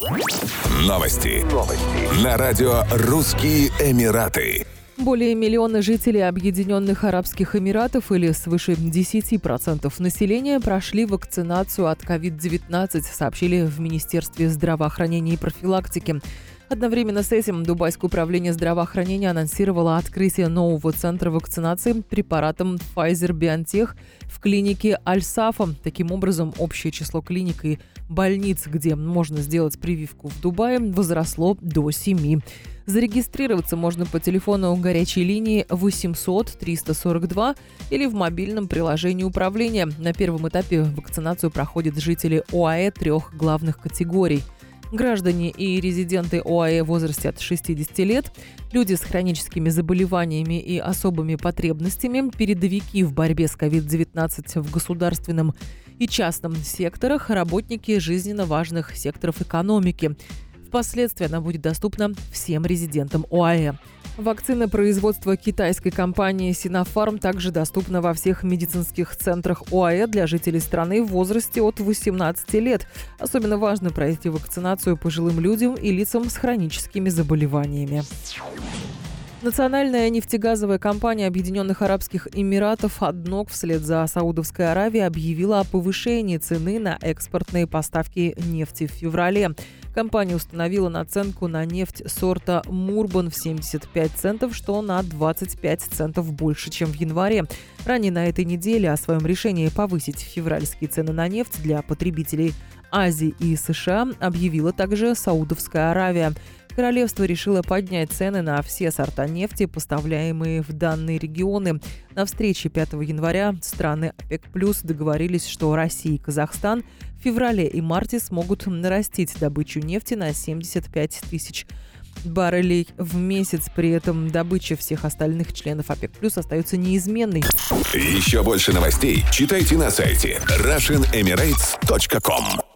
Новости. Новости. На радио «Русские Эмираты». Более миллиона жителей Объединенных Арабских Эмиратов или свыше 10% населения прошли вакцинацию от COVID-19, сообщили в Министерстве здравоохранения и профилактики. Одновременно с этим Дубайское управление здравоохранения анонсировало открытие нового центра вакцинации препаратом Pfizer-BioNTech в клинике Аль-Сафа. Таким образом, общее число клиник и больниц, где можно сделать прививку в Дубае, возросло до 7. Зарегистрироваться можно по телефону горячей линии 800 342 или в мобильном приложении управления. На первом этапе вакцинацию проходят жители ОАЭ трех главных категорий – Граждане и резиденты ОАЭ в возрасте от 60 лет, люди с хроническими заболеваниями и особыми потребностями, передовики в борьбе с COVID-19 в государственном и частном секторах, работники жизненно важных секторов экономики. Впоследствии она будет доступна всем резидентам ОАЭ. Вакцина производства китайской компании Sinopharm также доступна во всех медицинских центрах ОАЭ для жителей страны в возрасте от 18 лет. Особенно важно пройти вакцинацию пожилым людям и лицам с хроническими заболеваниями. Национальная нефтегазовая компания Объединенных Арабских Эмиратов «Аднок» вслед за Саудовской Аравией объявила о повышении цены на экспортные поставки нефти в феврале. Компания установила наценку на нефть сорта Мурбан в 75 центов, что на 25 центов больше, чем в январе. Ранее на этой неделе о своем решении повысить февральские цены на нефть для потребителей Азии и США объявила также Саудовская Аравия. Королевство решило поднять цены на все сорта нефти, поставляемые в данные регионы. На встрече 5 января страны ОПЕК+, плюс договорились, что Россия и Казахстан в феврале и марте смогут нарастить добычу нефти на 75 тысяч баррелей в месяц. При этом добыча всех остальных членов ОПЕК плюс остается неизменной. Еще больше новостей читайте на сайте RussianEmirates.com